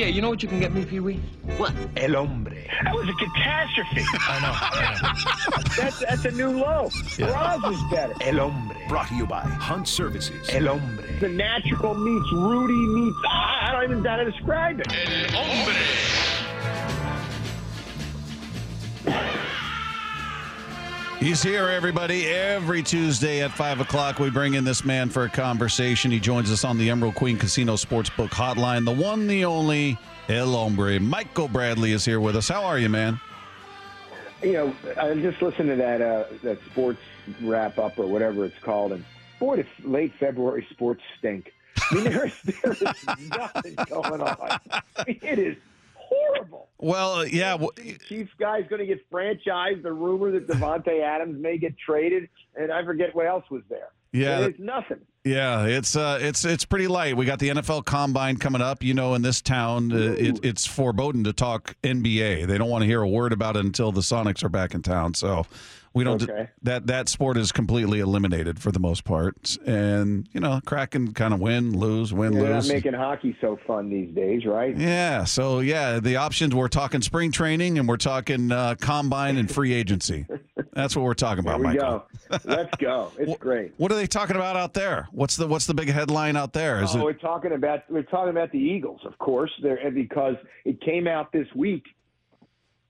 Yeah, you know what you can get me, Pee Wee? What? El hombre. That was a catastrophe. I know. I know. that's that's a new low. Roz is better. El hombre. Brought to you by Hunt Services. El hombre. The natural meets Rudy meets. Ah, I don't even know how to describe it. He's here, everybody. Every Tuesday at 5 o'clock, we bring in this man for a conversation. He joins us on the Emerald Queen Casino Sportsbook Hotline. The one, the only, El Hombre. Michael Bradley is here with us. How are you, man? You know, I just listened to that uh, that sports wrap up or whatever it's called, and boy, does late February sports stink. I mean, there is there is nothing going on. I mean, it is horrible. Well, uh, yeah. w- Chiefs guy's going to get franchised. The rumor that Davante Adams may get traded, and I forget what else was there. Yeah. it's nothing. Yeah, it's uh, it's it's pretty light. We got the NFL Combine coming up. You know, in this town, uh, it, it's foreboding to talk NBA. They don't want to hear a word about it until the Sonics are back in town. So we don't. Okay. That that sport is completely eliminated for the most part. And you know, Kraken kind of win, lose, win, They're not lose. making hockey so fun these days, right? yeah. So yeah, the options. We're talking spring training and we're talking uh, combine and free agency. That's what we're talking about, we Michael. go. Let's go. It's great. What are they talking about out there? What's the what's the big headline out there? Is oh, it we're talking about we're talking about the Eagles, of course, there because it came out this week.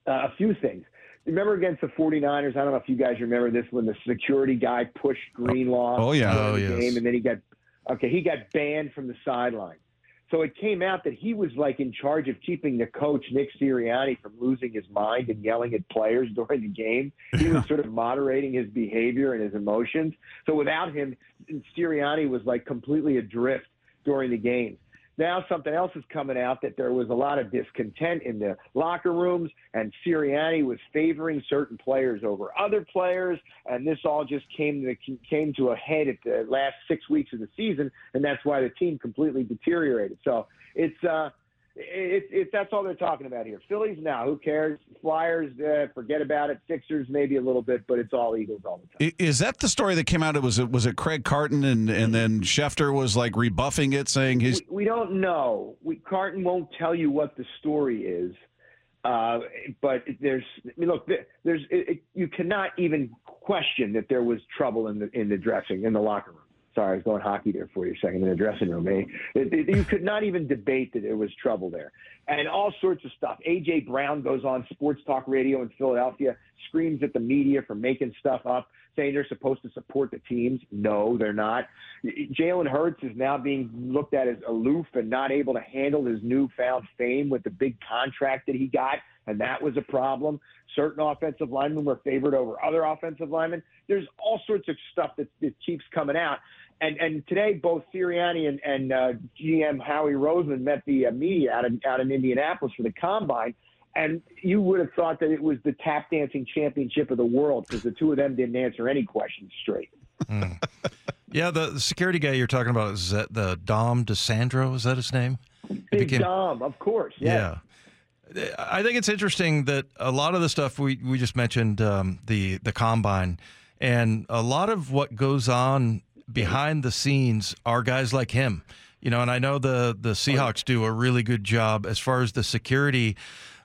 Uh, a few things. Remember against the 49ers, I don't know if you guys remember this when the security guy pushed Greenlaw Oh, yeah. during Oh, the yes. game, and then he got okay, he got banned from the sideline. So it came out that he was like in charge of keeping the coach Nick Sirianni from losing his mind and yelling at players during the game. He was sort of moderating his behavior and his emotions. So without him, Sirianni was like completely adrift during the games. Now something else is coming out that there was a lot of discontent in the locker rooms, and Sirianni was favoring certain players over other players, and this all just came to came to a head at the last six weeks of the season, and that's why the team completely deteriorated. So it's uh, it, it, that's all they're talking about here. Phillies now, who cares? Flyers, uh, forget about it. Sixers, maybe a little bit, but it's all Eagles all the time. Is that the story that came out? It was it was it Craig Carton and and then Schefter was like rebuffing it, saying his we, we don't know. We Carton won't tell you what the story is, uh, but there's I mean, look. There's it, it, you cannot even question that there was trouble in the in the dressing in the locker room. Sorry, I was going hockey there for you a second in the dressing room. Eh? It, it, you could not even debate that there was trouble there, and all sorts of stuff. AJ Brown goes on sports talk radio in Philadelphia, screams at the media for making stuff up, saying they're supposed to support the teams. No, they're not. Jalen Hurts is now being looked at as aloof and not able to handle his newfound fame with the big contract that he got, and that was a problem. Certain offensive linemen were favored over other offensive linemen. There's all sorts of stuff that, that keeps coming out. And and today, both Sirianni and, and uh, GM Howie Roseman met the uh, media out in out in Indianapolis for the combine. And you would have thought that it was the tap dancing championship of the world because the two of them didn't answer any questions straight. Yeah, the, security guy you're talking about is that the Dom DiSandro. Is that his name? Big became- Dom, of course. Yeah. Yeah. I think it's interesting that a lot of the stuff we, we just mentioned, um, the the combine, and a lot of what goes on behind the scenes are guys like him. You know, and I know the the Seahawks do a really good job as far as the security,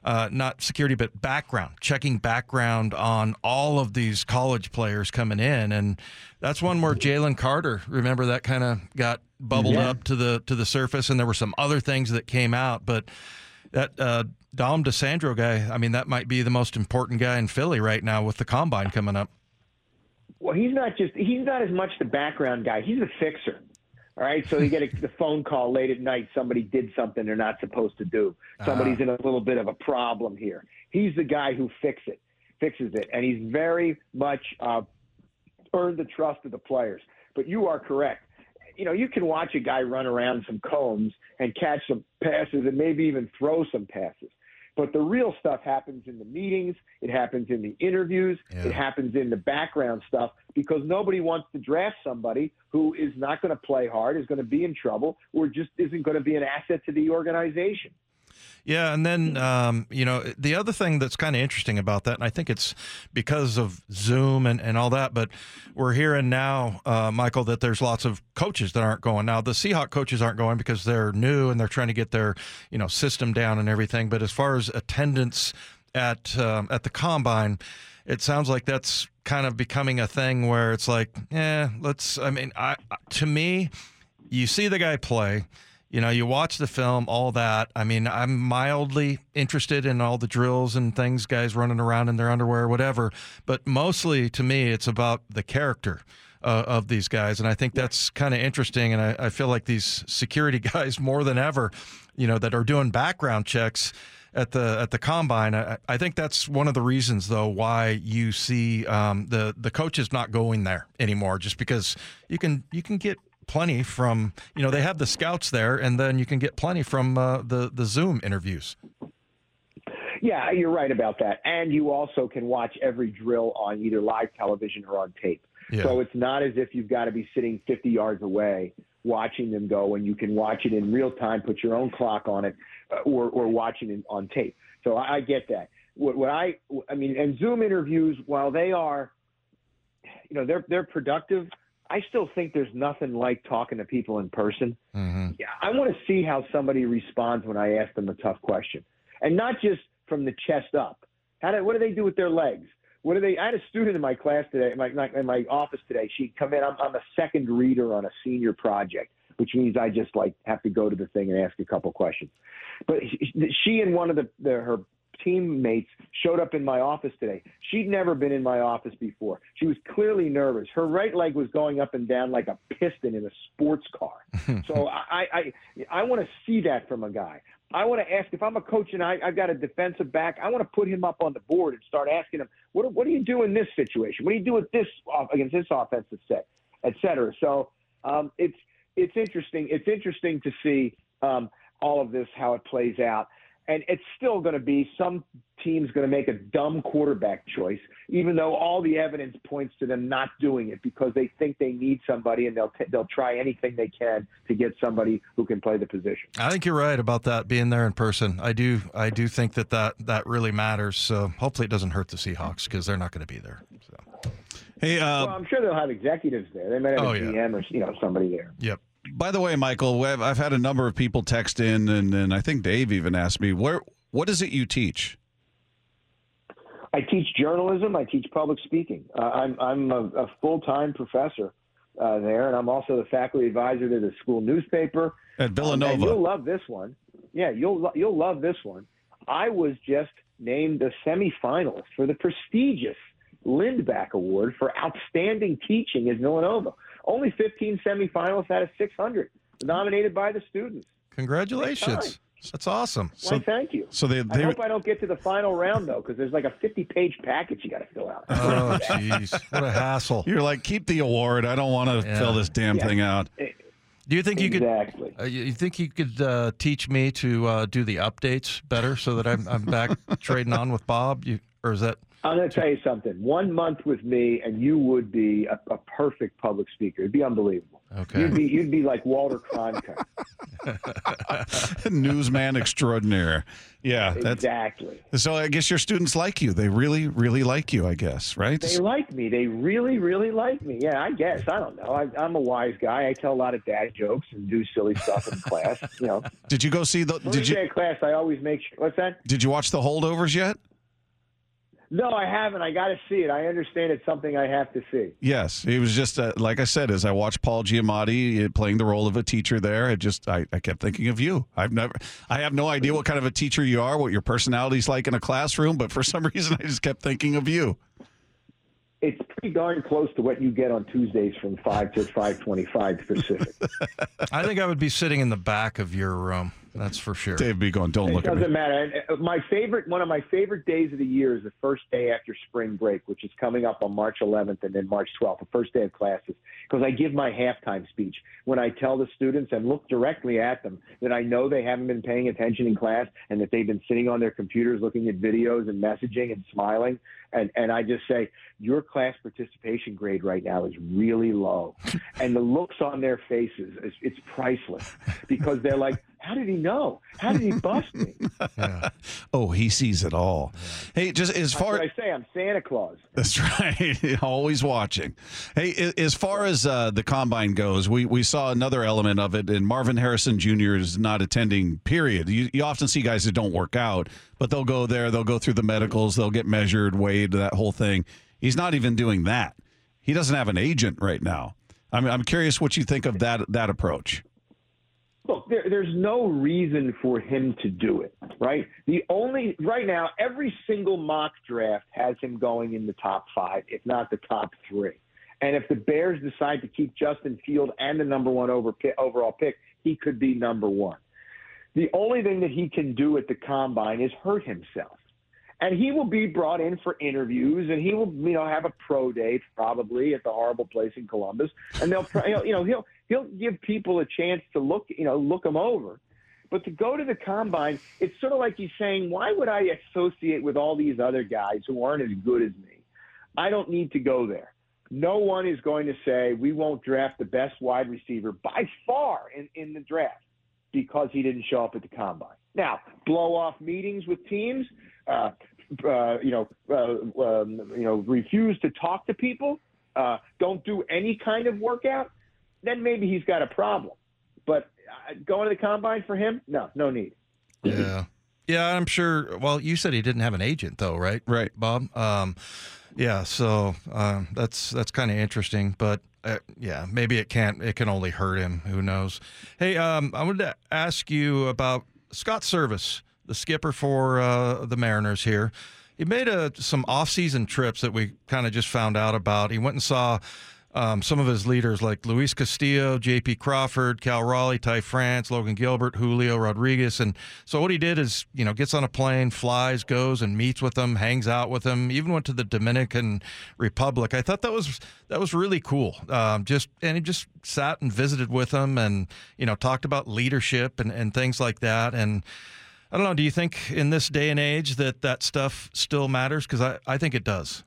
uh, not security, but background checking background on all of these college players coming in, and that's one where Jalen Carter. Remember that kind of got bubbled Yeah. up to the to the surface, and there were some other things that came out, but that uh, Dom DiSandro guy, I mean, that might be the most important guy in Philly right now with the combine coming up. Well, he's not just he's not as much the background guy. He's a fixer. All right, so you get a, the phone call late at night. Somebody did something they're not supposed to do. Somebody's in a little bit of a problem here. He's the guy who fix it, fixes it, and he's very much uh, earned the trust of the players. But you are correct. You know, you can watch a guy run around some combs and catch some passes and maybe even throw some passes. But the real stuff happens in the meetings, it happens in the interviews, Yeah. it happens in the background stuff because nobody wants to draft somebody who is not going to play hard, is going to be in trouble, or just isn't going to be an asset to the organization. Yeah, and then um, you know the other thing that's kind of interesting about that, and I think it's because of Zoom and, and all that, but we're hearing now, uh, Michael, that there's lots of coaches that aren't going. Now the Seahawk coaches aren't going because they're new and they're trying to get their you know system down and everything. But as far as attendance at um, at the combine, it sounds like that's kind of becoming a thing where it's like, yeah, let's. I mean, I to me, you see the guy play you know, you watch the film, all that. I mean, I'm mildly interested in all the drills and things, guys running around in their underwear, whatever. But mostly to me, it's about the character. Uh, of these guys, and I think that's kind of interesting. And I, I feel like these security guys, more than ever, you know, that are doing background checks at the at the combine. I, I, think that's one of the reasons, though, why you see um, the the coaches not going there anymore, just because you can you can get plenty from you know they have the scouts there, and then you can get plenty from uh, the the Zoom interviews. Yeah, you're right about that, and you also can watch every drill on either live television or on tape. Yeah. So it's not as if you've got to be sitting 50 yards away watching them go, and you can watch it in real time, put your own clock on it, uh, or or watching it on tape. So I, I get that. What, what I I mean, and Zoom interviews, while they are, you know, they're they're productive I still think there's nothing like talking to people in person. Mm-hmm. Yeah, I want to see how somebody responds when I ask them a tough question, and not just from the chest up. How do, what do they do with their legs? What do they? I had a student in my class today, in my, in my office today. She'd come in. I'm, I'm a second reader on a senior project, which means I just like have to go to the thing and ask a couple questions. But she and one of the, the her teammates showed up in my office today. She'd never been in my office before. She was clearly nervous. Her right leg was going up and down like a piston in a sports car. so I, I, I want to see that from a guy. I want to ask if I'm a coach and I, I've got a defensive back. I want to put him up on the board and start asking him, what, what do you do in this situation? What do you do with this against this offensive set, et cetera? So um, it's it's interesting. It's interesting to see um, all of this how it plays out and it's still going to be some team's going to make a dumb quarterback choice, even though all the evidence points to them not doing it because they think they need somebody and they'll t- they'll try anything they can to get somebody who can play the position. I think you're right about that being there in person. I do I do think that that, that really matters. So hopefully it doesn't hurt the Seahawks because they're not going to be there. So. Hey, uh, well, I'm sure they'll have executives there. They might have oh, a GM yeah. or you know somebody there. Yep by the way, Michael, I've had a number of people text in, and, and I think Dave even asked me, "Where? What is it you teach?" I teach journalism. I teach public speaking. Uh, I'm I'm a, a full time professor uh, there, and I'm also the faculty advisor to the school newspaper at Villanova. Um, you'll love this one. Yeah, you'll you'll love this one. I was just named a semifinalist for the prestigious Lindback Award for outstanding teaching at Villanova. Only 15 semifinals out of 600 nominated by the students. Congratulations. That's awesome. Why, so, thank you. So they, they I hope I don't get to the final round though, because there's like a 50-page package you got to fill out. Oh, jeez, what a hassle! You're like, keep the award. I don't want to yeah. fill this damn yeah. thing out. Do you think you exactly. could? Uh, you think you could uh, teach me to uh, do the updates better so that I'm, I'm back trading on with Bob? You, or is that? I'm going to tell you something. One month with me, and you would be a, a perfect public speaker. It'd be unbelievable. Okay. You'd be you'd be like Walter Cronkite, newsman extraordinaire. Yeah, exactly. So I guess your students like you. They really, really like you. I guess, right? They like me. They really, really like me. Yeah, I guess. I don't know. I, am a wise guy. I tell a lot of dad jokes and do silly stuff in class. You know. Did you go see the? When did you? class? I always make sure. What's that? Did you watch the holdovers yet? No, I haven't. I got to see it. I understand it's something I have to see. Yes, it was just uh, like I said. As I watched Paul Giamatti uh, playing the role of a teacher there, it just I, I kept thinking of you. I've never, I have no idea what kind of a teacher you are, what your personality's like in a classroom, but for some reason, I just kept thinking of you it's pretty darn close to what you get on Tuesdays from five to five twenty-five Pacific. I think I would be sitting in the back of your room. That's for sure. Dave be going, don't it look at me. Doesn't matter. Uh, my favorite, one of my favorite days of the year is the first day after spring break, which is coming up on March 11th and then March 12th, the first day of classes, because I give my halftime speech when I tell the students and look directly at them that I know they haven't been paying attention in class and that they've been sitting on their computers looking at videos and messaging and smiling. And, and I just say, your class participation grade right now is really low. and the looks on their faces, it's, it's priceless because they're like, How did he know? How did he bust me? oh, he sees it all. Hey, just as far as I say. I'm Santa Claus. That's right. Always watching. Hey, as far as uh, the combine goes, we, we saw another element of it, and Marvin Harrison Jr. is not attending, period. You, you often see guys that don't work out, but they'll go there, they'll go through the medicals, they'll get measured, weighed, that whole thing. He's not even doing that. He doesn't have an agent right now. I'm, I'm curious what you think of that that approach. Look, there, there's no reason for him to do it, right? The only right now, every single mock draft has him going in the top five, if not the top three. And if the Bears decide to keep Justin Field and the number one over overall pick, he could be number one. The only thing that he can do at the combine is hurt himself. And he will be brought in for interviews, and he will, you know, have a pro day probably at the horrible place in Columbus, and they'll, you know, he'll he'll give people a chance to look, you know, look him over. But to go to the combine, it's sort of like he's saying, why would I associate with all these other guys who aren't as good as me? I don't need to go there. No one is going to say we won't draft the best wide receiver by far in, in the draft because he didn't show up at the combine. Now, blow off meetings with teams, uh, uh, you know, uh, um, you know, refuse to talk to people, uh, don't do any kind of workout, then maybe he's got a problem. But uh, going to the combine for him, no, no need. Yeah. Yeah, I'm sure. Well, you said he didn't have an agent, though, right? Right, Bob. Um, yeah, so um, that's that's kind of interesting, but uh, yeah, maybe it can't. It can only hurt him. Who knows? Hey, um, I wanted to ask you about Scott Servais, the skipper for uh, the Mariners here. He made a, some off-season trips that we kind of just found out about. He went and saw um, some of his leaders like Luis Castillo, J.P. Crawford, Cal Raleigh, Ty France, Logan Gilbert, Julio Rodriguez, and so what he did is, you know, gets on a plane, flies, goes and meets with them, hangs out with them. Even went to the Dominican Republic. I thought that was that was really cool. Um, just and he just sat and visited with them, and you know, talked about leadership and and things like that, and. I don't know. Do you think in this day and age that that stuff still matters? Because I, I think it does.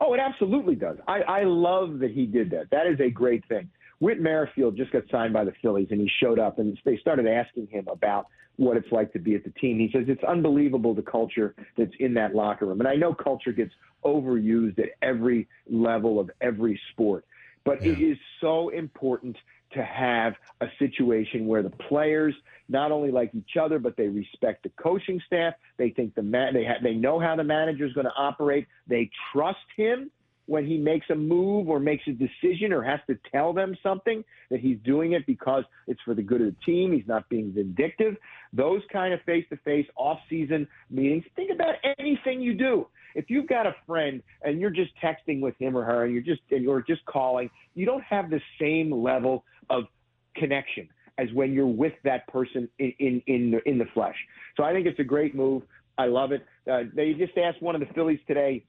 Oh, it absolutely does. I, I love that he did that. That is a great thing. Whit Merrifield just got signed by the Phillies, and he showed up, and they started asking him about what it's like to be at the team. He says it's unbelievable the culture that's in that locker room, and I know culture gets overused at every level of every sport, but yeah. it is so important to have a situation where the players not only like each other, but they respect the coaching staff. They think the man they ha- they know how the manager is going to operate. They trust him when he makes a move or makes a decision or has to tell them something that he's doing it because it's for the good of the team. He's not being vindictive. Those kind of face-to-face off-season meetings. Think about anything you do if you've got a friend and you're just texting with him or her and you're just and you're just calling, you don't have the same level of connection as when you're with that person in in in the, in the flesh. So I think it's a great move. I love it. Uh, they just asked one of the Phillies today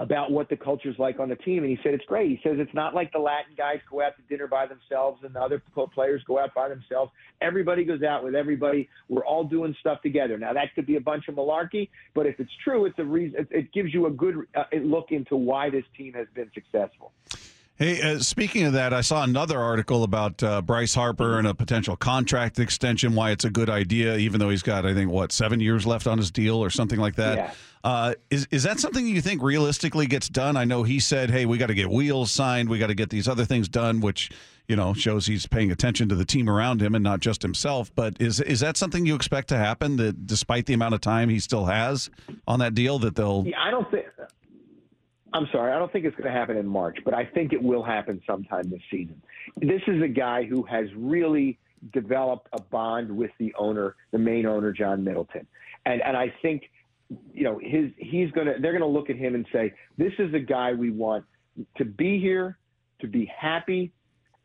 about what the culture's like on the team, and he said it's great. He says it's not like the Latin guys go out to dinner by themselves and the other players go out by themselves. Everybody goes out with everybody. We're all doing stuff together. Now that could be a bunch of malarkey, but if it's true, it's a reason. It gives you a good uh, look into why this team has been successful. Hey, uh, speaking of that, I saw another article about uh, Bryce Harper and a potential contract extension. Why it's a good idea, even though he's got, I think, what seven years left on his deal or something like that. Yeah. Uh, is is that something you think realistically gets done? I know he said, "Hey, we got to get wheels signed. We got to get these other things done," which you know shows he's paying attention to the team around him and not just himself. But is is that something you expect to happen? That despite the amount of time he still has on that deal, that they'll. Yeah, I don't think. I'm sorry, I don't think it's going to happen in March, but I think it will happen sometime this season. This is a guy who has really developed a bond with the owner, the main owner, John Middleton, and and I think, you know, his he's gonna they're gonna look at him and say, this is a guy we want to be here, to be happy,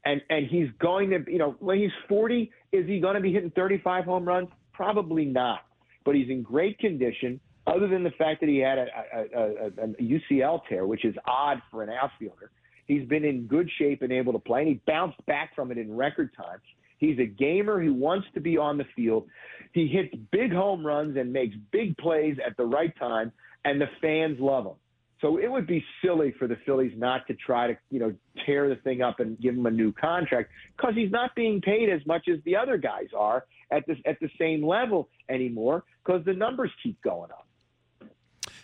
and and he's going to, you know, when he's 40, is he going to be hitting 35 home runs? Probably not, but he's in great condition other than the fact that he had a, a, a, a UCL tear, which is odd for an outfielder. He's been in good shape and able to play, and he bounced back from it in record time. He's a gamer who wants to be on the field. He hits big home runs and makes big plays at the right time, and the fans love him. So it would be silly for the Phillies not to try to, you know, tear the thing up and give him a new contract because he's not being paid as much as the other guys are at this at the same level anymore because the numbers keep going up.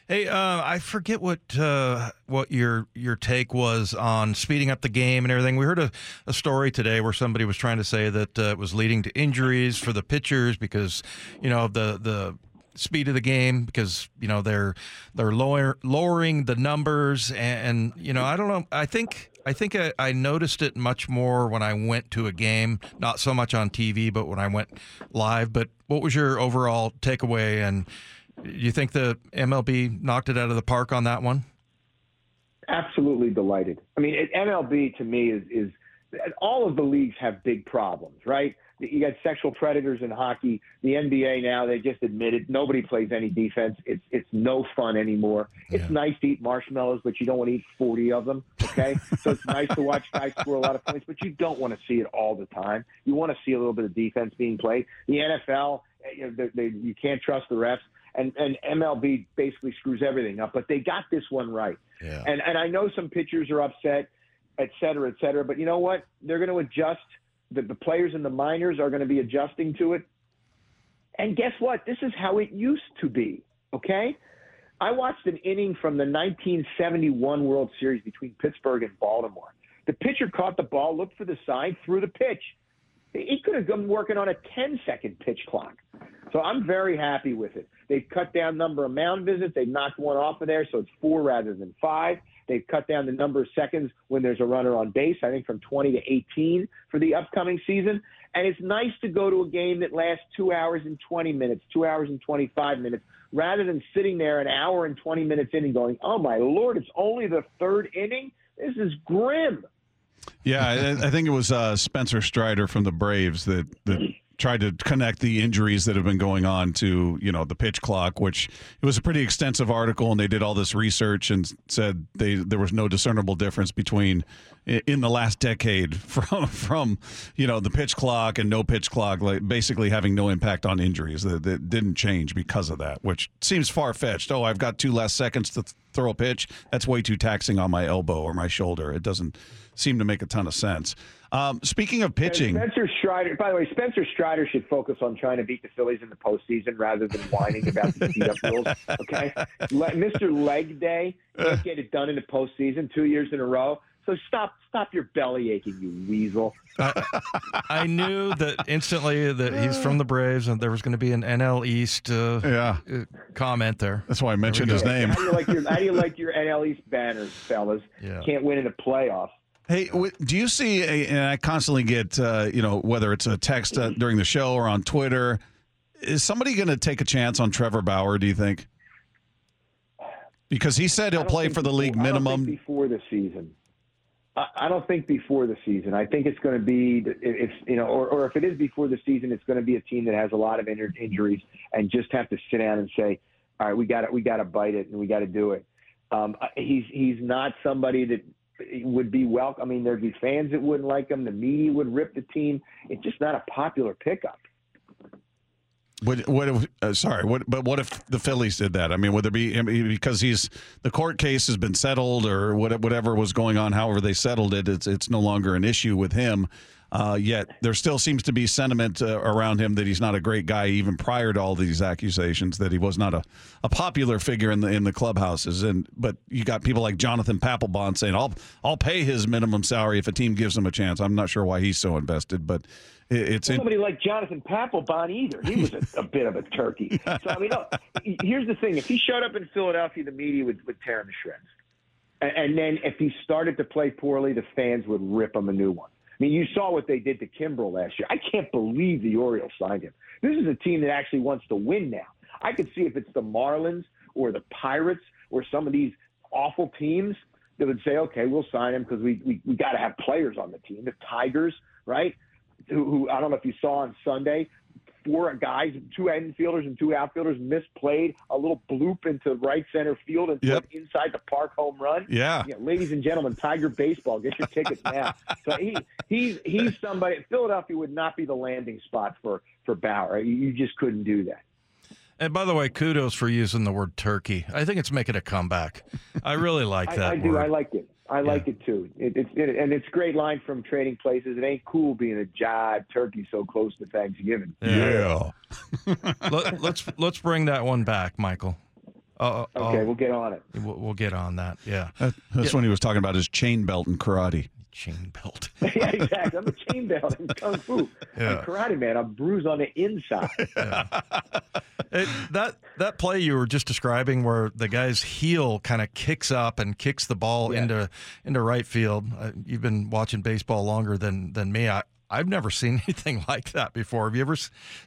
Hey, uh, I forget what uh, what your your take was on speeding up the game and everything. We heard a, a story today where somebody was trying to say that uh, it was leading to injuries for the pitchers because you know the the speed of the game because you know they're they're lower, lowering the numbers and, and you know I don't know I think I think I, I, noticed it much more when I went to a game, not so much on TV, but when I went live. But what was your overall takeaway and you think the MLB knocked it out of the park on that one? Absolutely delighted. I mean, MLB to me is is all of the leagues have big problems, right? You got sexual predators in hockey. The NBA now they just admitted nobody plays any defense. It's it's no fun anymore. Yeah. It's nice to eat marshmallows, but you don't want to eat forty of them. Okay, so it's nice to watch guys score a lot of points, but you don't want to see it all the time. You want to see a little bit of defense being played. The NFL, eh, you know, they, they, you can't trust the refs and and MLB basically screws everything up. But they got this one right. Yeah. And and I know some pitchers are upset, et cetera, et cetera. But you know what? They're going to adjust. The, the players in the minors are going to be adjusting to it. And guess what? This is how it used to be. Okay. I watched an inning from the 1971 World Series between Pittsburgh and Baltimore. The pitcher caught the ball, looked for the sign, threw the pitch. He could have been working on a 10 second pitch clock. So I'm very happy with it. They've cut down number of mound visits. They've knocked one off of there, so it's four rather than five. They've cut down the number of seconds when there's a runner on base, I think from 20 to 18 for the upcoming season. And it's nice to go to a game that lasts two hours and 20 minutes, two hours and 25 minutes, rather than sitting there an hour and 20 minutes in and going, oh my Lord, it's only the third inning? This is grim. Yeah, I, I think it was uh, Spencer Strider from the Braves that, that tried to connect the injuries that have been going on to you know the pitch clock, which it was a pretty extensive article, and they did all this research and said they there was no discernible difference between in the last decade from from you know the pitch clock and no pitch clock, like basically having no impact on injuries that, that didn't change because of that, which seems far fetched. Oh, I've got two less seconds to throw a pitch. That's way too taxing on my elbow or my shoulder. It doesn't seem to make a ton of sense. Um, speaking of pitching, and Spencer Strider. By the way, Spencer Strider should focus on trying to beat the Phillies in the postseason rather than whining about the speed up rules. Okay, Mr. Leg Day can't get it done in the postseason two years in a row. So stop, stop your belly aching, you weasel. I, I knew that instantly that he's from the Braves, and there was going to be an NL East uh, yeah. Uh, comment there. That's why I mentioned his name. How do you like your How do you like your NL East banners, fellas? Yeah. Can't win in the playoff. Hey, do you see? A, and I constantly get, uh, you know, whether it's a text uh, during the show or on Twitter. Is somebody going to take a chance on Trevor Bauer? Do you think? Because he said he'll play for the league minimum before the season. I don't think before the season. I think it's going to be if you know, or, or if it is before the season, it's going to be a team that has a lot of injuries and just have to sit down and say, "All right, we got it. We got to bite it, and we got to do it." Um, he's he's not somebody that would be welcome. I mean, there'd be fans that wouldn't like him. The media would rip the team. It's just not a popular pickup. What? What? If, uh, sorry. What? But what if the Phillies did that? I mean, would there be because he's the court case has been settled or whatever was going on? However, they settled it. It's it's no longer an issue with him. Uh, yet there still seems to be sentiment uh, around him that he's not a great guy, even prior to all these accusations that he was not a, a popular figure in the in the clubhouses. And but you got people like Jonathan Papelbon saying, "I'll I'll pay his minimum salary if a team gives him a chance." I'm not sure why he's so invested, but it's somebody in- like Jonathan Papelbon either. He was a, a bit of a turkey. So I mean, look, here's the thing: if he showed up in Philadelphia, the media would, would tear him to shreds. And, and then if he started to play poorly, the fans would rip him a new one. I mean, you saw what they did to Kimbrel last year. I can't believe the Orioles signed him. This is a team that actually wants to win now. I could see if it's the Marlins or the Pirates or some of these awful teams that would say, okay, we'll sign him because we, we, we got to have players on the team. The Tigers, right? Who, who I don't know if you saw on Sunday, four guys, two infielders and two outfielders misplayed a little bloop into right center field and yep. inside the park home run. Yeah. yeah. Ladies and gentlemen, Tiger Baseball, get your tickets now. so he he's he's somebody Philadelphia would not be the landing spot for for Bauer. You just couldn't do that. And by the way, kudos for using the word turkey. I think it's making a comeback. I really like that I, I do. I like it. I like it too. It, it's it, and it's a great line from Trading Places. It ain't cool being a jive turkey so close to Thanksgiving. Yeah. Let, let's let's bring that one back, Michael. Uh, Okay, oh, we'll get on it. we'll, we'll get on that. Yeah, That- That's when he was talking about his chain belt in karate. Chain belt. yeah, exactly. I'm a chain belt in kung fu. Yeah. I'm karate man. I'm bruised on the inside. It, that that play you were just describing, where the guy's heel kind of kicks up and kicks the ball Yeah. into into right field. Uh, you've been watching baseball longer than than me. I I've never seen anything like that before. Have you ever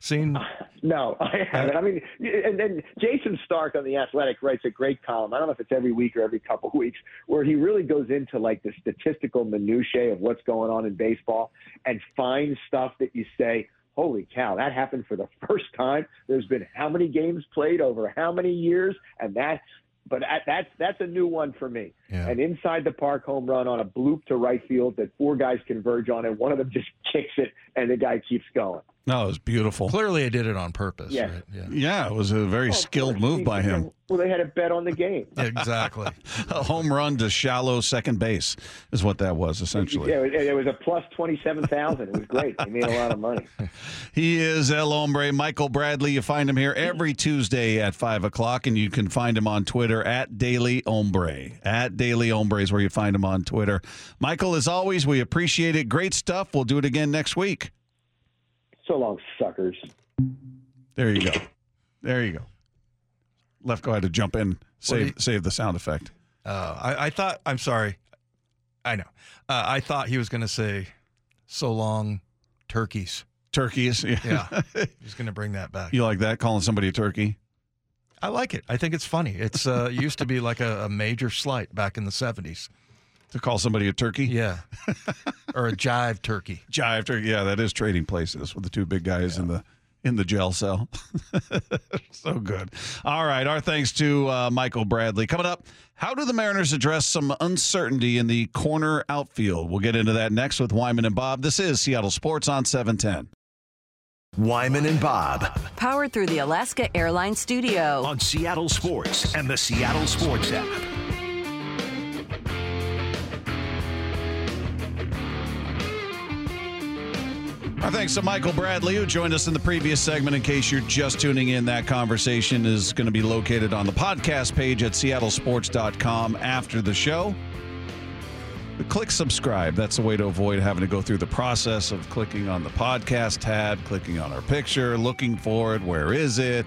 seen? No, I haven't. I mean, and then Jayson Stark on the Athletic writes a great column. I don't know if it's every week or every couple of weeks, where he really goes into like the statistical minutiae of what's going on in baseball and finds stuff that you say, "Holy cow, that happened for the first time." There's been how many games played over how many years, and that. But that- that's that's a new one for me. Yeah. An inside the park home run on a bloop to right field that four guys converge on, and one of them just kicks it, and the guy keeps going. No, it was beautiful. Clearly, I did it on purpose. Yeah. Right? Yeah. Yeah, it was a very Oh, skilled course. move by him. Well, they had a bet on the game. Exactly. A home run to shallow second base is what that was essentially. Yeah, it, it was a plus twenty-seven thousand. It was great. He made a lot of money. He is El Hombre, Michael Bradley. You find him here every Tuesday at 5 o'clock, and you can find him on Twitter at Daily Hombre. At Daily Hombre is where you find him on Twitter. Michael, as always, we appreciate it. Great stuff. We'll do it again next week. So long, suckers. There you go. There you go. Lefko had to jump in, save, he- save the sound effect. Uh, I, I thought. I'm sorry. I know. Uh, I thought he was going to say, "So long, turkeys." Turkeys. Yeah, he's going to bring that back. you like that, calling somebody a turkey? I like it. I think it's funny. It's uh, used to be like a, a major slight back in the '70s. To call somebody a turkey? Yeah, or a jive turkey. Jive turkey. Yeah, that is trading places with the two big guys in the in the jail cell. so good. All right. Our thanks to uh, Michael Bradley. Coming up, how do the Mariners address some uncertainty in the corner outfield? We'll get into that next with Wyman and Bob. This is Seattle Sports on 710. Wyman and Bob Powered through the Alaska Airlines Studio. on Seattle Sports and the Seattle Sports app. Our thanks to Michael Bradley, who joined us in the previous segment. In case you're just tuning in, that conversation is going to be located on the podcast page at seattlesports.com after the show. But click subscribe. That's the way to avoid having to go through the process of clicking on the podcast tab, clicking on our picture, looking for it. Where is it?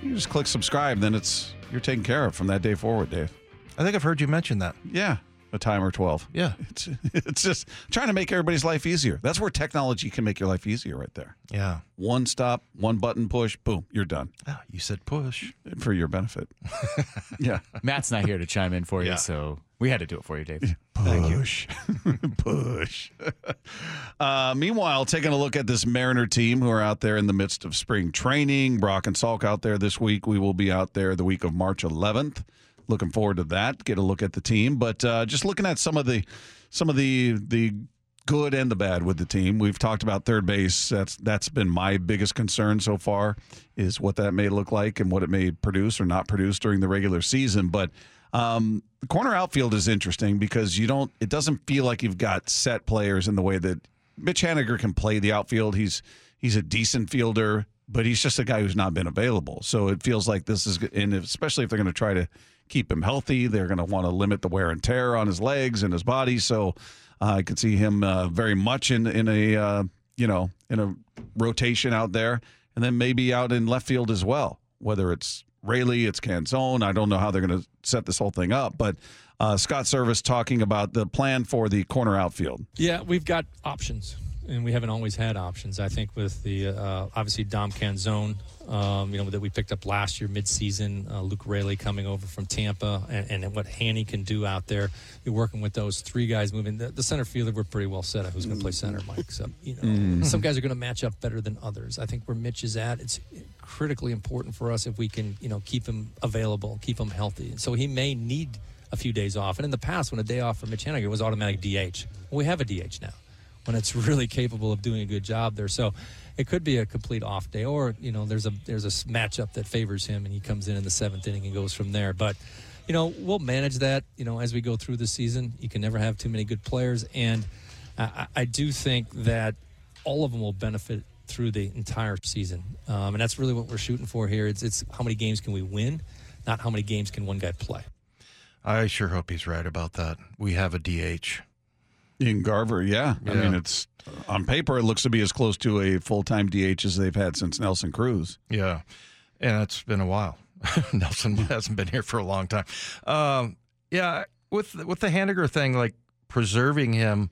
You just click subscribe, then it's you're taken care of from that day forward, Dave. I think I've heard you mention that. Yeah, a timer 12. Yeah, It's it's just trying to make everybody's life easier. That's where technology can make your life easier right there. yeah. One stop, one button push, boom, you're done Oh, you said push. for your benefit. yeah. Matt's not here to chime in for you, Yeah. so we had to do it for you, Dave. Push. push. uh, meanwhile, taking a look at this Mariner team who are out there in the midst of spring training. Brock and Salk out there this week. We will be out there the week of March 11th. Looking forward to that. Get a look at the team, but uh, just looking at some of the some of the the good and the bad with the team. We've talked about third base. That's that's been my biggest concern so far is what that may look like and what it may produce or not produce during the regular season. But um, the corner outfield is interesting because you don't. It doesn't feel like you've got set players in the way that Mitch Haniger can play the outfield. He's he's a decent fielder, but he's just a guy who's not been available. So it feels like this is, and especially if they're going to try to keep him healthy, they're going to want to limit the wear and tear on his legs and his body. So uh, I could see him uh, very much in in a uh, you know in a rotation out there, and then maybe out in left field as well. Whether it's Raley, it's Canzone. I don't know how they're going to set this whole thing up, but uh, Scott Servais talking about the plan for the corner outfield. Yeah, we've got options, and we haven't always had options. I think with the uh, obviously Dom Canzone, um, you know that we picked up last year midseason, uh, Luke Raley coming over from Tampa, and, and what Hanny can do out there. You're working with those three guys moving. The, the center fielder, we're pretty well set on who's going to play center, Mike. So you know, some guys are going to match up better than others. I think where Mitch is at, it's critically important for us if we can you know keep him available, keep him healthy. And So he may need a few days off. And in the past, when a day off for Mitch Haniger was automatic DH, well, we have a DH now. When it's really capable of doing a good job there. So it could be a complete off day, or you know, there's a there's a matchup that favors him, and he comes in in the seventh inning and goes from there. But you know, we'll manage that. You know, as we go through the season, you can never have too many good players, and I, I- do think that all of them will benefit through the entire season, um, and that's really what we're shooting for here. It's it's how many games can we win, not how many games can one guy play. I sure hope he's right about that. We have a DH. In Garver, yeah. I mean, it's on paper, it looks to be as close to a full time DH as they've had since Nelson Cruz. Yeah, and it's been a while. Nelson hasn't been here for a long time. Um, yeah, with with the Haniger thing, like preserving him,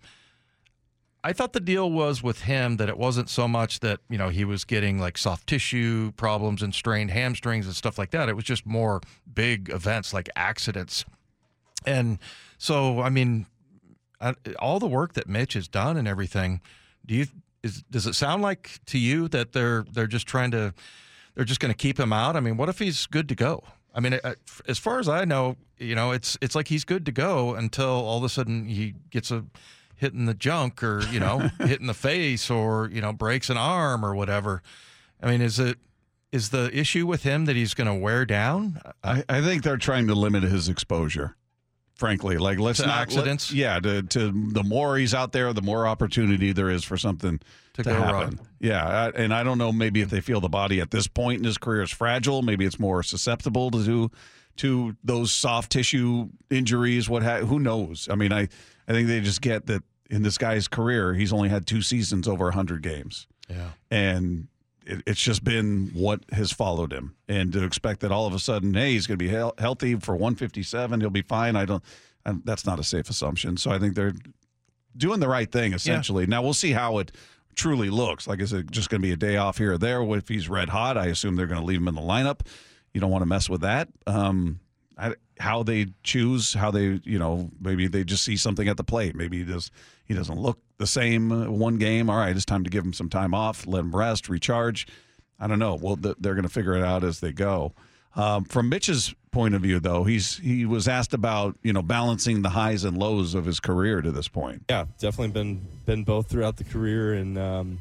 I thought the deal was with him that it wasn't so much that you know he was getting like soft tissue problems and strained hamstrings and stuff like that. It was just more big events like accidents, and so I mean, I, all the work that Mitch has done and everything. Do you is does it sound like to you that they're they're just trying to they're just going to keep him out? I mean, what if he's good to go? I mean, as far as I know, you know, it's it's like he's good to go until all of a sudden he gets a hit in the junk or you know hit in the face or you know breaks an arm or whatever. I mean, is it is the issue with him that he's going to wear down? I, I think they're trying to limit his exposure. Frankly, like let's To not let- accidents? yeah, to, to the more he's out there, the more opportunity there is for something To to, go happen. wrong. Yeah, I, and I don't know. Maybe if they feel the body at this point in his career is fragile, maybe it's more susceptible to to those soft tissue injuries. What ha- who knows? I mean, I I think they just get that in this guy's career, he's only had two seasons over hundred games Yeah. and it, it's just been what has followed him. And to expect that all of a sudden, hey, he's going to be hel- healthy for 157, he'll be fine. I don't. I, that's not a safe assumption. So I think they're doing the right thing essentially. Now we'll see how it truly looks. Like, is it just going to be a day off here or there? If he's red hot, I assume they're going to leave him in the lineup. You don't want to mess with that. Um, I, how they choose, how they, you know, maybe they just see something at the plate. Maybe he does. He doesn't look the same uh, one game. All right, it's time to give him some time off, let him rest, recharge. I don't know. Well, they're going to figure it out as they go. Um, from Mitch's point of view, though, he's he was asked about you know balancing the highs and lows of his career to this point. Yeah, definitely been been both throughout the career, and um,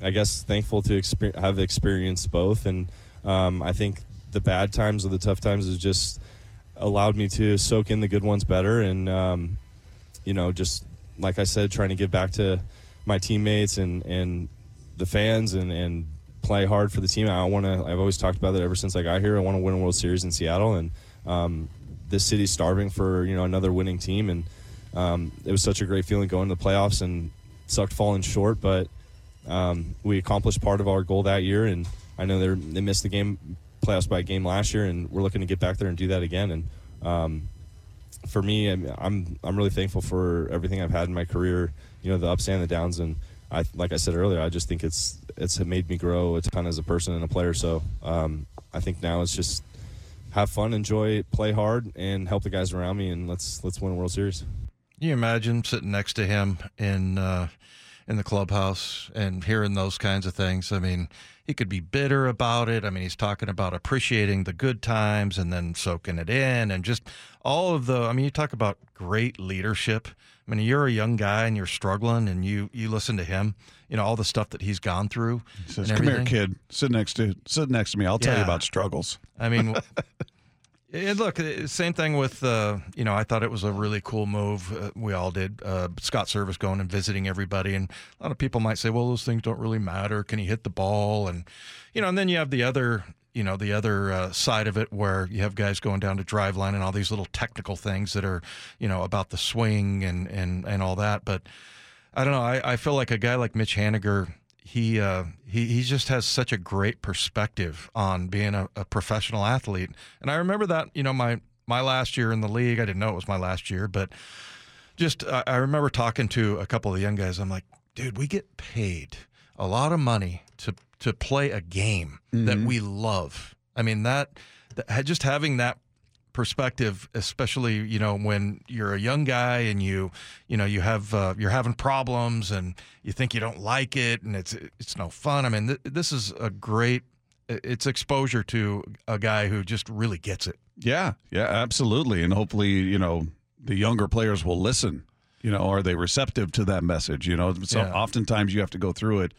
I guess thankful to have experienced both. And um, I think the bad times or the tough times is just allowed me to soak in the good ones better, and um, you know, just like I said, trying to give back to my teammates and and the fans and and play hard for the team. I want to. I've always talked about that ever since I got here. I want to win a World Series in Seattle, and um, this city's starving for you know another winning team. And um, it was such a great feeling going to the playoffs, and sucked falling short, but um, we accomplished part of our goal that year. And I know they they missed the game playoffs by a game last year, and we're looking to get back there and do that again. And um, for me, I'm, I'm I'm really thankful for everything I've had in my career. You know, the ups and the downs, and I like I said earlier, I just think it's it's made me grow a ton as a person and a player. So um, I think now it's just have fun, enjoy, play hard, and help the guys around me, and let's let's win a World Series. Can you imagine sitting next to him in uh, in the clubhouse and hearing those kinds of things? I mean, he could be bitter about it. I mean, he's talking about appreciating the good times and then soaking it in, and just all of the. I mean, you talk about great leadership. I mean, you're a young guy and you're struggling, and you you listen to him. You know all the stuff that he's gone through. He says, "Come here, kid. Sit next to sit next to me. I'll tell you about struggles." I mean, and look, uh, same thing with uh, you know. I thought it was a really cool move. Uh, we all did. Uh, Scott Servais going and visiting everybody, and a lot of people might say, "Well, those things don't really matter. Can he hit the ball?" And you know, and then you have the other. You know the other uh, side of it, where you have guys going down to Driveline and all these little technical things that are, you know, about the swing and and and all that. But I don't know. I, I feel like a guy like Mitch Haniger, he uh, he he just has such a great perspective on being a, a professional athlete. And I remember that you know my my last year in the league. I didn't know it was my last year, but just I I remember talking to a couple of the young guys. I'm like, dude, we get paid a lot of money to to play a game that we love. I mean that, that just having that perspective especially you know when you're a young guy and you you know you have uh, you're having problems and you think you don't like it and it's it's no fun i mean th- this is a great it's exposure to a guy who just really gets it Yeah, yeah, absolutely. And hopefully, you know, the younger players will listen. You know, are they receptive to that message? You know, so Yeah. oftentimes you have to go through it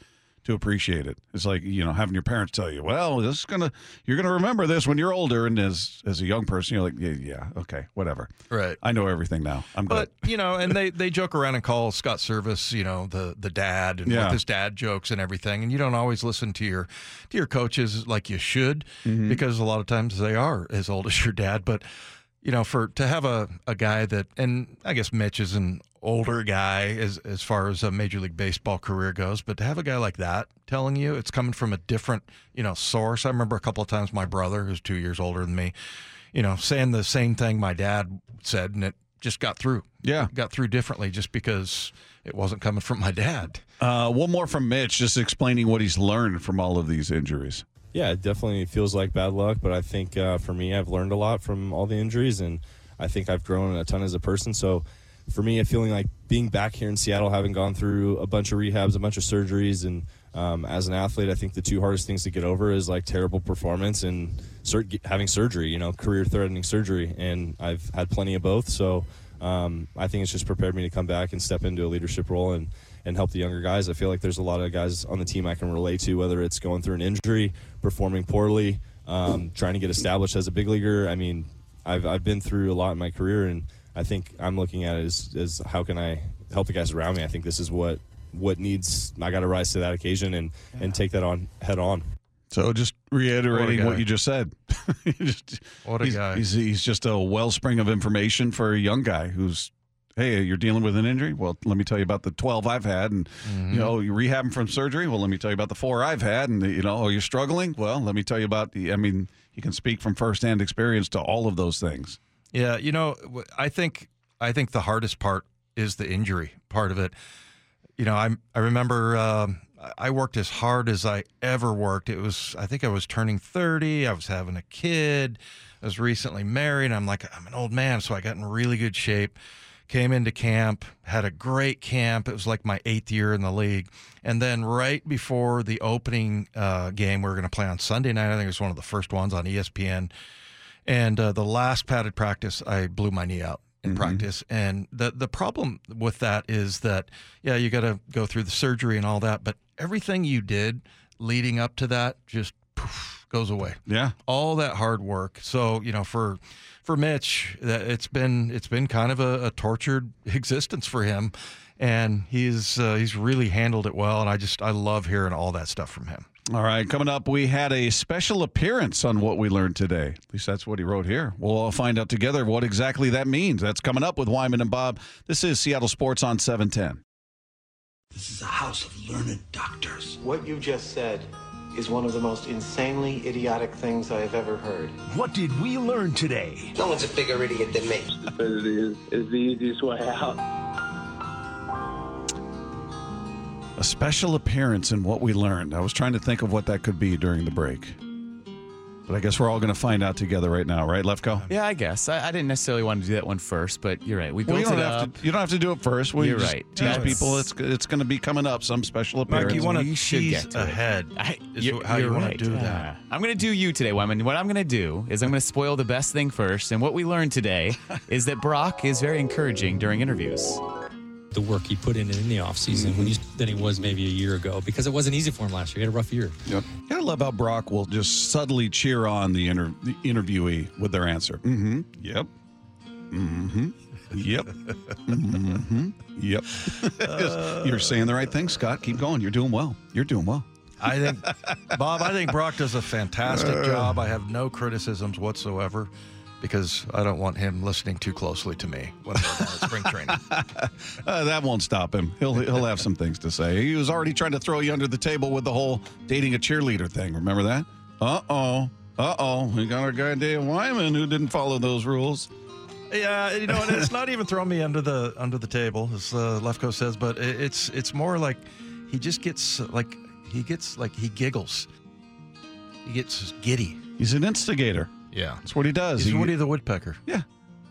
to appreciate it. It's like you know having your parents tell you, "Well, this is gonna you're gonna remember this when you're older." And as as a young person, you're like, "Yeah, yeah, okay, whatever. Right. I know everything now. I'm good." But you know, and they they joke around and call Scott Servais, you know, the the dad and Yeah. with his dad jokes and everything. And you don't always listen to your to your coaches like you should, Mm-hmm. because a lot of times they are as old as your dad. But you know, for to have a a guy that, and I guess Mitch is an older guy as as far as a major league baseball career goes, but to have a guy like that telling you it's coming from a different you know source. I remember a couple of times my brother, who's two years older than me, you know, saying the same thing my dad said, and it just got through. Yeah. got through differently just because it wasn't coming from my dad. Uh, one more from Mitch, just explaining what he's learned from all of these injuries. Yeah, it definitely feels like bad luck, but I think uh, for me, I've learned a lot from all the injuries, and I think I've grown a ton as a person. So for me, feeling like being back here in Seattle, having gone through a bunch of rehabs, a bunch of surgeries, and um, as an athlete, I think the two hardest things to get over is like terrible performance and sur- having surgery, you know, career threatening surgery. And I've had plenty of both. So um, I think it's just prepared me to come back and step into a leadership role and, and help the younger guys. I feel like there's a lot of guys on the team I can relate to, whether it's going through an injury, performing poorly, um, trying to get established as a big leaguer. I mean, I've, I've been through a lot in my career, and I think I'm looking at it as, as how can I help the guys around me. I think this is what what needs. I got to rise to that occasion and and take that on head on. So just reiterating What what you just said. Just- What a he's, guy. He's, he's just a wellspring of information for a young guy who's, hey, you're dealing with an injury. Well, let me tell you about the 12 I've had, and Mm-hmm. you know, you're rehabbing from surgery. Well, let me tell you about the four I've had, and you know, oh, you're struggling. Well, let me tell you about the. I mean, he can speak from firsthand experience to all of those things. Yeah, you know, I think I think the hardest part is the injury part of it. You know, I I remember um, I worked as hard as I ever worked. It was I think I was turning thirty. I was having a kid. I was recently married. I'm like I'm an old man, so I got in really good shape. Came into camp, had a great camp. It was like my eighth year in the league. And then right before the opening uh, game, we were going to play on Sunday night. I think it was one of the first ones on ESPN. And uh, the last padded practice, I blew my knee out in practice. And the the problem with that is that yeah, you got to go through the surgery and all that, but everything you did leading up to that just poof, goes away. Yeah. All that hard work. So you know, for for Mitch, that it's been it's been kind of a, a tortured existence for him, and he's uh, he's really handled it well. And I just I love hearing all that stuff from him. All right, coming up, we had a special appearance on what we learned today. At least that's what he wrote here. We'll all find out together what exactly that means. That's coming up with Wyman and Bob. This is Seattle Sports on 710. This is a house of learned doctors. What you just said is one of the most insanely idiotic things I have ever heard. What did we learn today? No one's a bigger idiot than me. Stupidity is, is the easiest way out. A special appearance in what we learned. I was trying to think of what that could be during the break. But I guess we're all going to find out together right now, right, Lefko? Yeah, I guess. I, I didn't necessarily want to do that one first, but you're right. We Well, built you don't it have up. to. You don't have to do it first. We You're just right. Teach That's- people it's it's going to be coming up. Some special appearance. Mike, you want to we should tease get to ahead? I, is you're- how you you're want right. to do that? I'm going to do you today, Wyman. What I'm going to do is I'm going to spoil the best thing first. And what we learned today is that Brock is very encouraging during interviews. The work he put in in the offseason when he's, than he was maybe a year ago because it wasn't easy for him last year. He had a rough year. Yep. Gotta love how Brock will just subtly cheer on the, inter- the interviewee with their answer. Mm-hmm. Yep. Mm-hmm. Yep. mm-hmm. Yep. You're saying the right thing, Scott. Keep going. You're doing well. You're doing well. I think, Bob, I think Brock does a fantastic job. I have no criticisms whatsoever because I don't want him listening too closely to me when we're down at spring training. Uh, that won't stop him. He'll he'll have some things to say. He was already trying to throw you under the table with the whole dating a cheerleader thing. Remember that? Uh oh. Uh oh. We got our guy Dave Wyman who didn't follow those rules. Yeah, you know, and it's not even throwing me under the under the table, as uh, Lefko says, but it, it's it's more like he just gets like he gets like he giggles, he gets giddy. He's an instigator. Yeah, That's what he does. he's He- Woody the Woodpecker. yeah.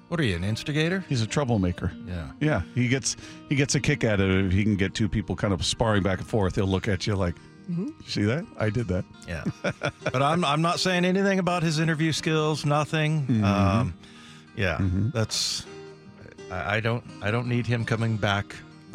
What are you, an instigator? He's a troublemaker. Yeah. Yeah, he gets he gets a kick out of it. If he can get two people kind of sparring back and forth, he'll look at you like, mm-hmm. "You see that? I did that." Yeah, but I'm I'm not saying anything about his interview skills. Nothing. Mm-hmm. Um, yeah, mm-hmm. that's I, I don't I don't need him coming back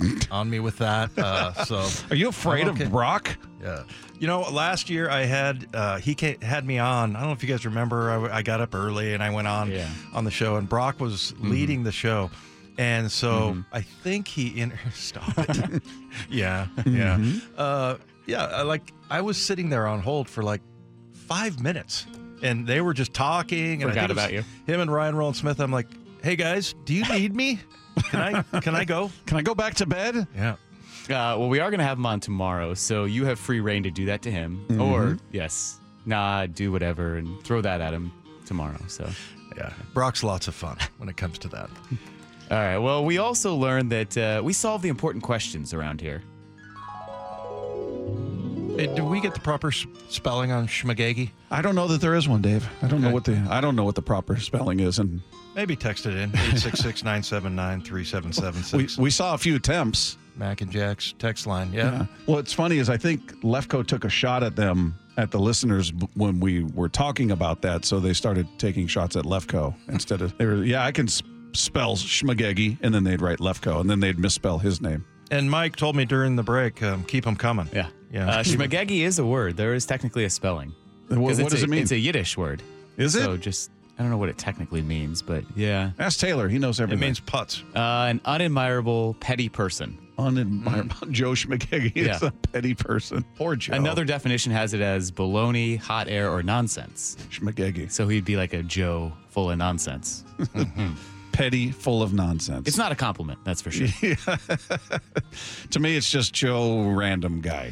on me with that. Uh, so Are you afraid okay. of Brock? Yeah. You know, last year I had uh, he ca had me on. I don't know if you guys remember. I, I got up early and I went on Yeah. on the show, and Brock was leading the show, and so I think he in stop it. yeah, yeah, uh, yeah. I, like I was sitting there on hold for like five minutes, and they were just talking. And I Forgot think was about you. Him and Ryan Rowland-Smith. I'm like, hey guys, do you need me? Can I can I go? Can I go back to bed? Yeah. Uh, well, we are going to have him on tomorrow, so you have free reign to do that to him. Or, yes, nah, do whatever and throw that at him tomorrow. So, Yeah, Brock's lots of fun when it comes to that. all right. Well, we also learned that uh, we solve the important questions around here. Hey, did we get the proper s- spelling on Schmegegge? I don't know that there is one, Dave. I don't know what the I don't know what the proper spelling is, and Maybe text it in 866 979 we 3776. we saw a few attempts. Mac and Jack's text line. Yeah. Yeah. Well, it's funny is I think Lefko took a shot at them at the listeners when we were talking about that, so they started taking shots at Lefko instead of they were yeah I can spell Schmegegge and then they'd write Lefko and then they'd misspell his name. And Mike told me during the break, um, keep them coming. Yeah. Yeah. Uh, Schmegegge is a word. There is technically a spelling. What, 'Cause what does a- it mean? It's a Yiddish word. Is it? So just, I don't know what it technically means, but yeah. Ask Taylor. He knows everything. It means putts. Uh, an unadmirable, petty person. unadmirable. Joe Schmegegge is Yeah. a petty person. Poor Joe. Another definition has it as baloney, hot air, or nonsense. Schmegegge. So he'd be like a Joe full of nonsense. Petty, full of nonsense. It's not a compliment, that's for sure. to me, it's just Joe, random guy.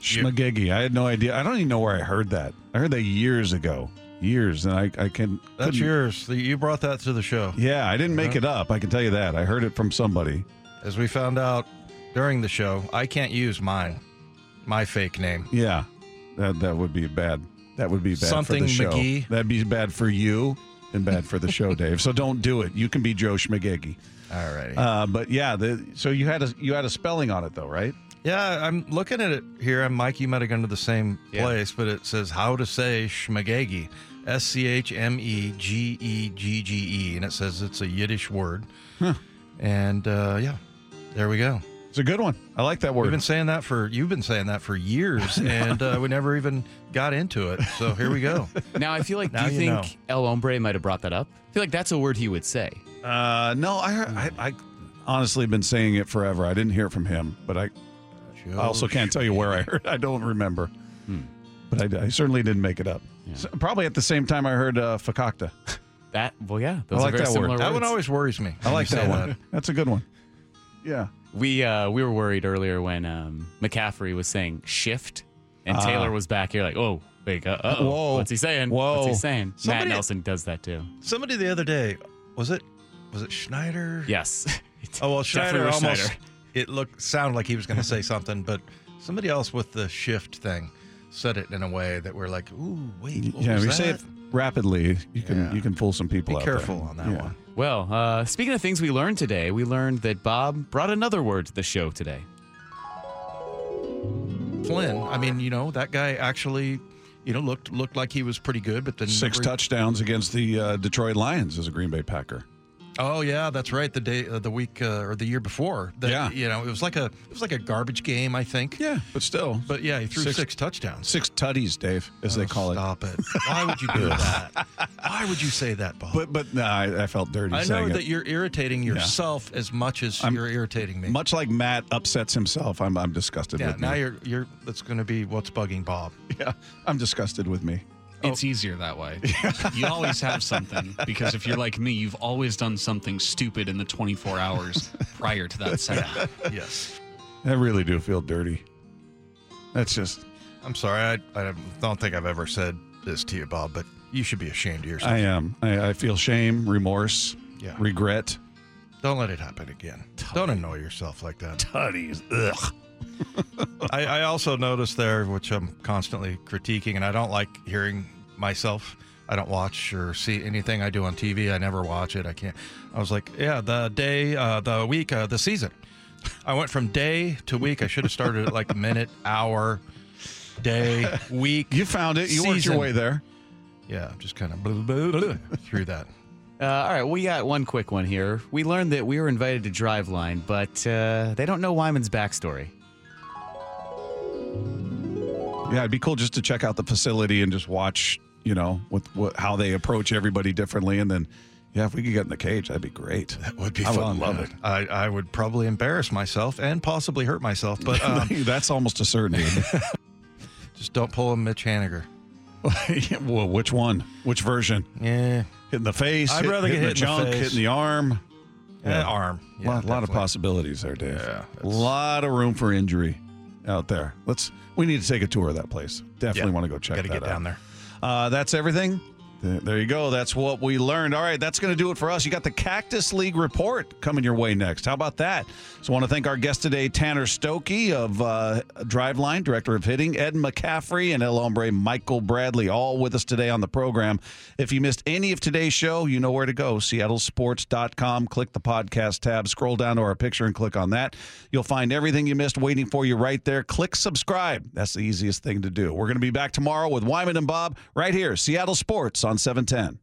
Schmegegge. I had no idea. I don't even know where I heard that. I heard that years ago. Years, and I, I can. That's yours. You brought that to the show. Yeah, I didn't make it up. I can tell you that. I heard it from somebody. As we found out during the show, I can't use mine, my fake name. Yeah, that that would be bad. That would be bad Something for the show. McGee. That'd be bad for you and bad for the show, Dave. So don't do it. You can be Joe Schmegegge. All right. Uh, but yeah, the, so you had a you had a spelling on it though, right? Yeah, I'm looking at it here. And Mike, you might have gone to the same Yeah. place, but it says how to say Schmegegge. S C H M E G E G G E. And it says it's a Yiddish word. And uh, yeah, there we go. It's a good one. I like that word. We've been saying that for you've been saying that for years, and uh, we never even got into it. So here we go. Now, I feel like, Now do you, you think El Hombre might have brought that up? I feel like that's a word he would say. Uh, no, I, heard, I I honestly been saying it forever. I didn't hear it from him, but I, I also can't tell you where I heard. I don't remember, but I, I certainly didn't make it up. So, probably at the same time I heard uh, fakakta. That, well, yeah, those like are very that word. similar That one always worries me. I like when you that one. That's a good one. Yeah. We uh, we were worried earlier when um, McCaffrey was saying shift, and Ah. Taylor was back here like, oh, wait, uh oh, Whoa. what's he saying? Whoa. What's he saying? Somebody- Matt Nelson does that too. Somebody the other day was it was it Schneider? Yes. Oh well, Schneider almost. Schneider. It looked sounded like he was going to say something, but somebody else with the shift thing said it in a way that we're like, ooh, wait, what yeah, was if you say it rapidly, you can Yeah. you can fool some people. Be out there. careful on that Yeah. one. Well, uh, speaking of things we learned today, we learned that Bob brought another word to the show today. Flynn. I mean, you know, that guy actually, you know, looked looked like he was pretty good, but then Six never- touchdowns against the uh, Detroit Lions as a Green Bay Packer. Oh yeah, that's right. The day, uh, the week, uh, or the year before. That, Yeah. you know, it was like a it was like a garbage game, I think. Yeah, but still, But yeah, he threw Six- six, touchdowns. six tutties, Dave, as they Oh, call it. Stop it! Why would you do that? Why would you say that, Bob? But but no, I, I felt dirty I know that it. you're irritating yourself as much as I'm- you're irritating me. Much like Matt upsets himself, I'm I'm disgusted yeah, now me. you're you're. That's going to be what's bugging Bob. yeah, I'm disgusted with me. Oh. It's easier that way. you always have something because if you're like me, you've always done something stupid in the 24 hours prior to that setup. yes. I really do feel dirty. That's just I'm sorry. I I don't think I've ever said this to you, Bob, but you should be ashamed of yourself. I am. I, I feel shame, remorse, Yeah. regret. Don't let it happen again. Don't annoy yourself like that. Tutties. Ugh. I, I also noticed there, which I'm constantly critiquing, and I don't like hearing myself. I don't watch or see anything I do on TV. I never watch it. I can't. I was like, yeah, the day, uh, the week, uh, the season. I went from day to week. I should have started at like minute, hour, day, week. You found it. You worked your way there. Yeah, I'm just kind of blah, blah, blah, through that. Uh, all right, we got one quick one here. We learned that we were invited to Driveline, but uh, they don't know Wyman's backstory. Yeah, it'd be cool just to check out the facility and just watch, you know, with what, how they approach everybody differently. And then, yeah, if we could get in the cage, that'd be great. That would be I fun. Would love yeah. it. I, I would probably embarrass myself and possibly hurt myself, but um, That's almost a certainty. just don't pull a Mitch Haniger. well, which one? Which version? Yeah. Hit in the face. I'd hit, rather get in the hit in the junk, face. hit in the arm. Yeah, arm. A lot, lot of possibilities there, Dave. Yeah, a lot of room for injury out there. Let's. We need to take a tour of that place. Definitely Yeah, want to go check gotta that get out. down there. Uh, that's everything. Th- There you go. That's what we learned. All right, that's going to do it for us. You got the Cactus League report coming your way next. How about that? So, I want to thank our guest today, Tanner Stokey of uh, Driveline, Director of Hitting, Ed McCaffrey, and El Hombre Michael Bradley, all with us today on the program. If you missed any of today's show, you know where to go. SeattleSports.com. Click the podcast tab, scroll down to our picture, and click on that. You'll find everything you missed waiting for you right there. Click subscribe. That's the easiest thing to do. We're going to be back tomorrow with Wyman and Bob right here, Seattle Sports on 710.